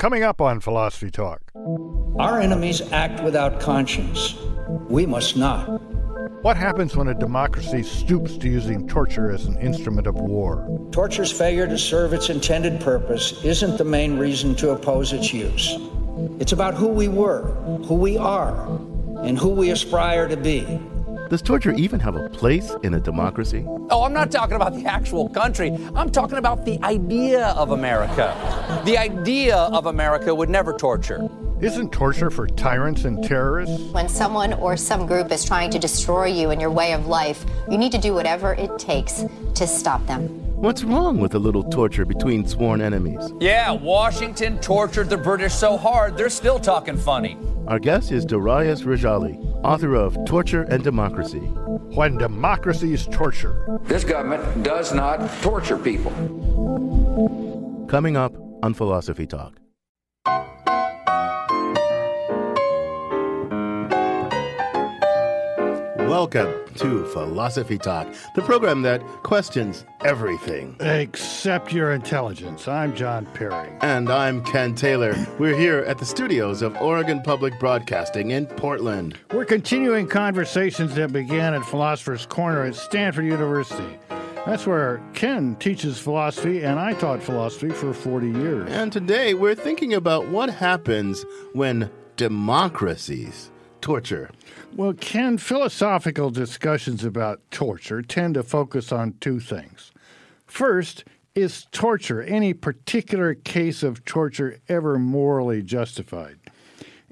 Coming up on Philosophy Talk. Our enemies act without conscience. We must not. What happens when a democracy stoops to using torture as an instrument of war? Torture's failure to serve its intended purpose isn't the main reason to oppose its use. It's about who we were, who we are, and who we aspire to be. Does torture even have a place in a democracy? Oh, I'm not talking about the actual country. I'm talking about the idea of America. The idea of America would never torture. Isn't torture for tyrants and terrorists? When someone or some group is trying to destroy you and your way of life, you need to do whatever it takes to stop them. What's wrong with a little torture between sworn enemies? Yeah, Washington tortured the British so hard, they're still talking funny. Our guest is Darius Rejali, author of Torture and Democracy. When democracies torture. This government does not torture people. Coming up on Philosophy Talk. Welcome to Philosophy Talk, the program that questions everything. Except your intelligence. I'm John Perry. And I'm Ken Taylor. We're here at the studios of Oregon Public Broadcasting in Portland. We're continuing conversations that began at Philosopher's Corner at Stanford University. That's where Ken teaches philosophy, and I taught philosophy for 40 years. And today we're thinking about what happens when democracies torture. Well, Ken, philosophical discussions about torture tend to focus on two things. First, is torture, any particular case of torture, ever morally justified?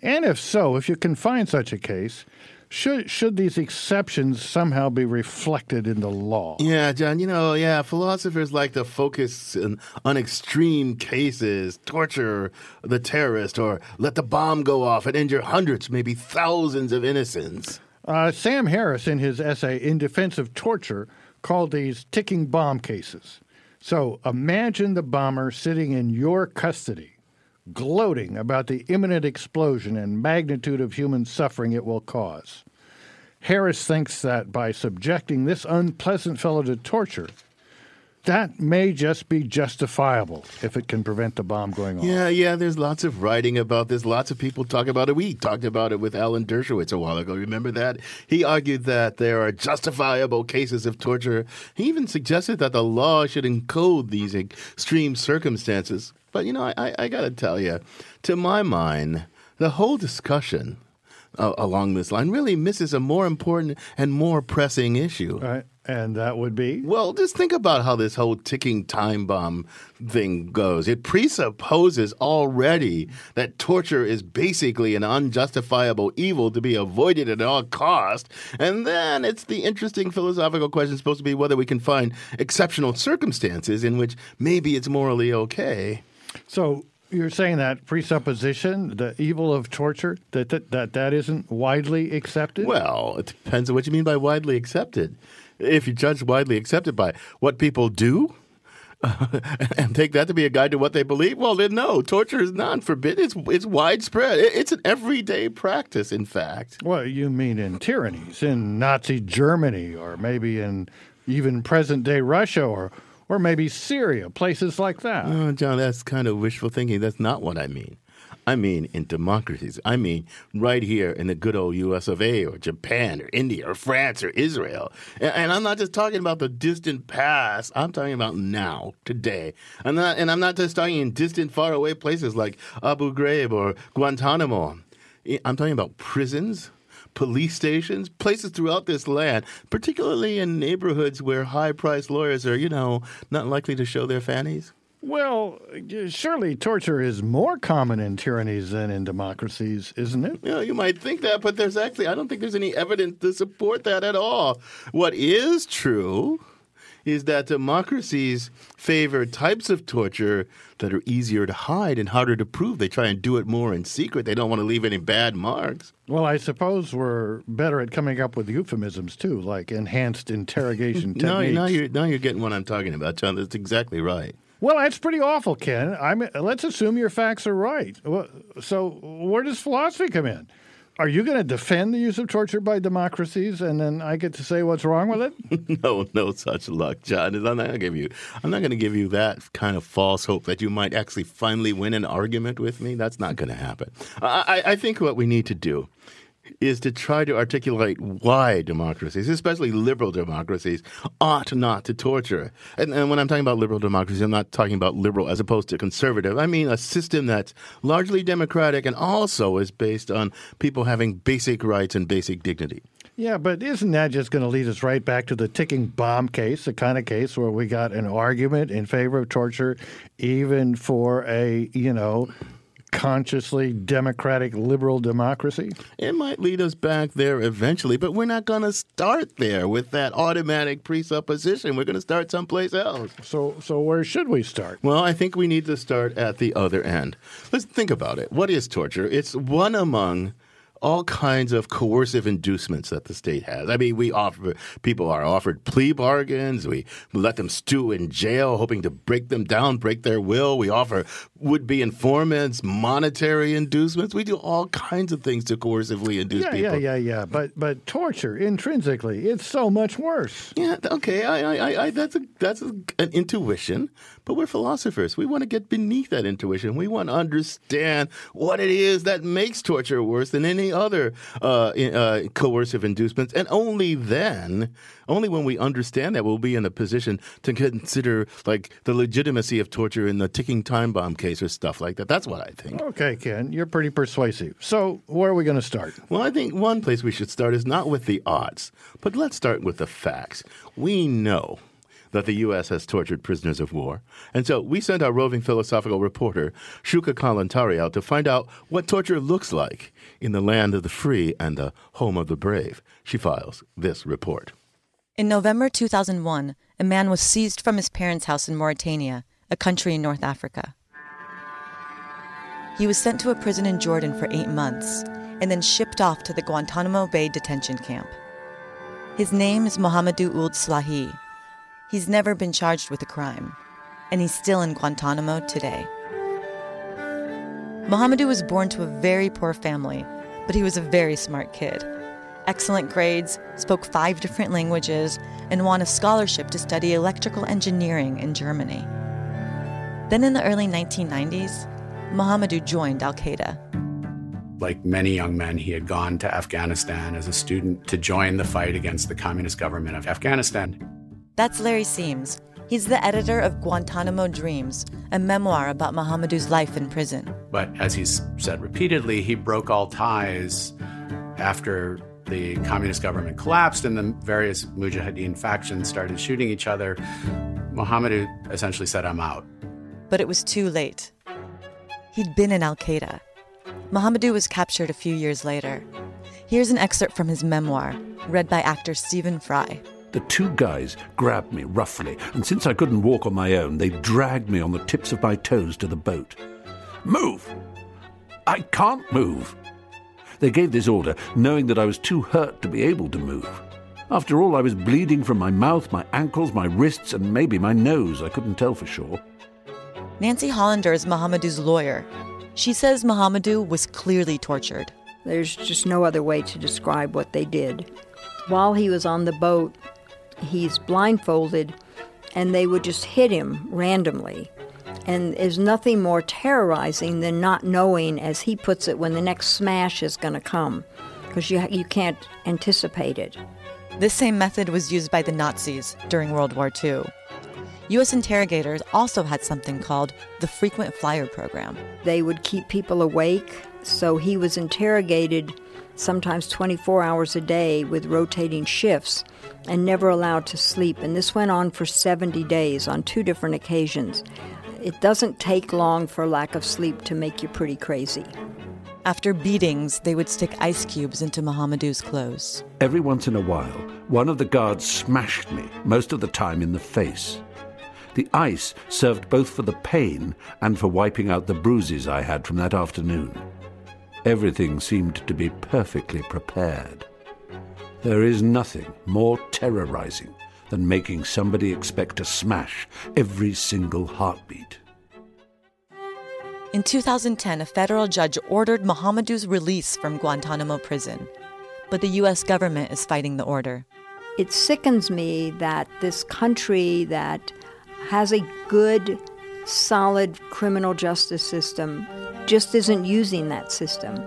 And if so, if you can find such a case, should should these exceptions somehow be reflected in the law? Yeah, John, you know, yeah, philosophers like to focus on, on extreme cases, torture the terrorist, or let the bomb go off and injure hundreds, maybe thousands of innocents. Uh, Sam Harris, in his essay In Defense of Torture, called these ticking bomb cases. So imagine the bomber sitting in your custody, gloating about the imminent explosion and magnitude of human suffering it will cause. Harris thinks that by subjecting this unpleasant fellow to torture, that may just be justifiable if it can prevent the bomb going off. Yeah, yeah, there's lots of writing about this. Lots of people talk about it. We talked about it with Alan Dershowitz a while ago. Remember that? He argued that there are justifiable cases of torture. He even suggested that the law should encode these extreme circumstances. But, you know, I, I, I got to tell you, to my mind, the whole discussion uh, along this line really misses a more important and more pressing issue. Right. And that would be? Well, just think about how this whole ticking time bomb thing goes. It presupposes already that torture is basically an unjustifiable evil to be avoided at all cost. And then it's the interesting philosophical question supposed to be whether we can find exceptional circumstances in which maybe it's morally okay. So you're saying that presupposition, the evil of torture, that that, that, that isn't widely accepted? Well, it depends on what you mean by widely accepted. If you judge widely accepted by what people do, and take that to be a guide to what they believe, well, then no, torture is not forbidden. It's it's widespread. It's an everyday practice, in fact. Well, you mean in tyrannies, in Nazi Germany, or maybe in even present day Russia, or or maybe Syria, places like that. Oh, John, that's kind of wishful thinking. That's not what I mean. I mean in democracies. I mean right here in the good old US of A or Japan or India or France or Israel. And, and, I'm not just talking about the distant past. I'm talking about now, today. I'm not, and I'm not just talking in distant, faraway places like Abu Ghraib or Guantanamo. I'm talking about prisons, police stations, places throughout this land, particularly in neighborhoods where high priced lawyers are, you know, not likely to show their fannies. Well, surely torture is more common in tyrannies than in democracies, isn't it? Yeah, you might think that, but there's actually, I don't think there's any evidence to support that at all. What is true is that democracies favor types of torture that are easier to hide and harder to prove. They try and do it more in secret. They don't want to leave any bad marks. Well, I suppose we're better at coming up with euphemisms too, like enhanced interrogation techniques. no, now you're, now you're getting what I'm talking about, John. That's exactly right. Well, that's pretty awful, Ken. I mean, let's assume your facts are right. So, where does philosophy come in? Are you going to defend the use of torture by democracies, and then I get to say what's wrong with it? no, no such luck, John. I'm not going to give you. I'm not going to give you that kind of false hope that you might actually finally win an argument with me. That's not going to happen. I, I think what we need to do is to try to articulate why democracies, especially liberal democracies, ought not to torture. And, and, when I'm talking about liberal democracy, I'm not talking about liberal as opposed to conservative. I mean a system that's largely democratic and also is based on people having basic rights and basic dignity. Yeah, but isn't that just going to lead us right back to the ticking bomb case, the kind of case where we got an argument in favor of torture, even for a, you know, consciously democratic liberal democracy? It might lead us back there eventually, but we're not going to start there with that automatic presupposition. We're going to start someplace else. So, so where should we start? Well, I think we need to start at the other end. Let's think about it. What is torture? It's one among all kinds of coercive inducements that the state has. I mean, we offer people are offered plea bargains. We let them stew in jail, hoping to break them down, break their will. We offer would-be informants monetary inducements. We do all kinds of things to coercively induce yeah, people. Yeah, yeah, yeah. But but torture intrinsically, it's so much worse. Yeah. Okay. I, I, I that's a that's a, an intuition. But we're philosophers. We want to get beneath that intuition. We want to understand what it is that makes torture worse than any other uh, uh, coercive inducements. And only then, only when we understand that, we'll be in a position to consider like the legitimacy of torture in the ticking time bomb case or stuff like that. That's what I think. Okay, Ken, you're pretty persuasive. So where are we going to start? Well, I think one place we should start is not with the odds, but let's start with the facts. We know that the U.S. has tortured prisoners of war. And so we sent our roving philosophical reporter, Shuka Kalantari, out to find out what torture looks like in the land of the free and the home of the brave. She files this report. In November 2001, a man was seized from his parents' house in Mauritania, a country in North Africa. He was sent to a prison in Jordan for eight months and then shipped off to the Guantanamo Bay detention camp. His name is Mohamedou Ould Slahi, He's never been charged with a crime, and he's still in Guantanamo today. Mohamedou was born to a very poor family, but he was a very smart kid. Excellent grades, spoke five different languages, and won a scholarship to study electrical engineering in Germany. Then in the early 1990s, Mohamedou joined Al Qaeda. Like many young men, he had gone to Afghanistan as a student to join the fight against the communist government of Afghanistan. That's Larry Siems. He's the editor of Guantanamo Dreams, a memoir about Mohamedou's life in prison. But as he's said repeatedly, he broke all ties after the communist government collapsed and the various mujahideen factions started shooting each other. Mohamedou essentially said, I'm out. But it was too late. He'd been in Al Qaeda. Mohamedou was captured a few years later. Here's an excerpt from his memoir, read by actor Stephen Fry. The two guys grabbed me roughly, and since I couldn't walk on my own, they dragged me on the tips of my toes to the boat. Move! I can't move! They gave this order knowing that I was too hurt to be able to move. After all, I was bleeding from my mouth, my ankles, my wrists, and maybe my nose. I couldn't tell for sure. Nancy Hollander is Mohamedou's lawyer. She says Mohamedou was clearly tortured. There's just no other way to describe what they did. While he was on the boat, he's blindfolded and they would just hit him randomly. And there's nothing more terrorizing than not knowing, as he puts it, when the next smash is going to come, because you, you can't anticipate it. This same method was used by the Nazis during World War II. U.S. interrogators also had something called the frequent flyer program. They would keep people awake, so he was interrogated sometimes 24 hours a day with rotating shifts and never allowed to sleep. And this went on for 70 days on two different occasions. It doesn't take long for lack of sleep to make you pretty crazy. After beatings, they would stick ice cubes into Mohamedou's clothes. Every once in a while, one of the guards smashed me, most of the time in the face. The ice served both for the pain and for wiping out the bruises I had from that afternoon. Everything seemed to be perfectly prepared. There is nothing more terrorizing than making somebody expect to smash every single heartbeat. In 2010, a federal judge ordered Mohamedou's release from Guantanamo prison, but the U.S. government is fighting the order. It sickens me that this country that has a good, solid criminal justice system just isn't using that system.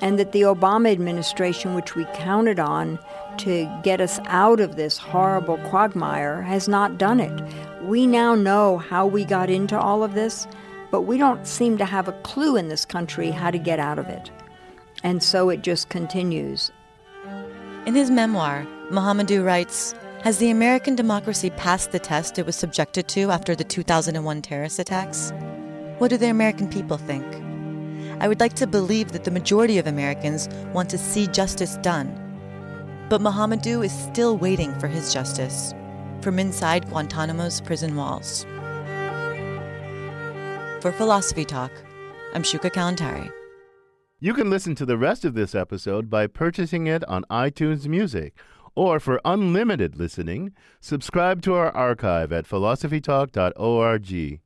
And that the Obama administration, which we counted on to get us out of this horrible quagmire, has not done it. We now know how we got into all of this, but we don't seem to have a clue in this country how to get out of it. And so it just continues. In his memoir, Mohamedou writes Has the American democracy passed the test it was subjected to after the 2001 terrorist attacks? What do the American people think? I would like to believe that the majority of Americans want to see justice done. But Mohamedou is still waiting for his justice from inside Guantanamo's prison walls. For Philosophy Talk, I'm Shuka Kalantari. You can listen to the rest of this episode by purchasing it on iTunes Music, or for unlimited listening, subscribe to our archive at philosophytalk.org.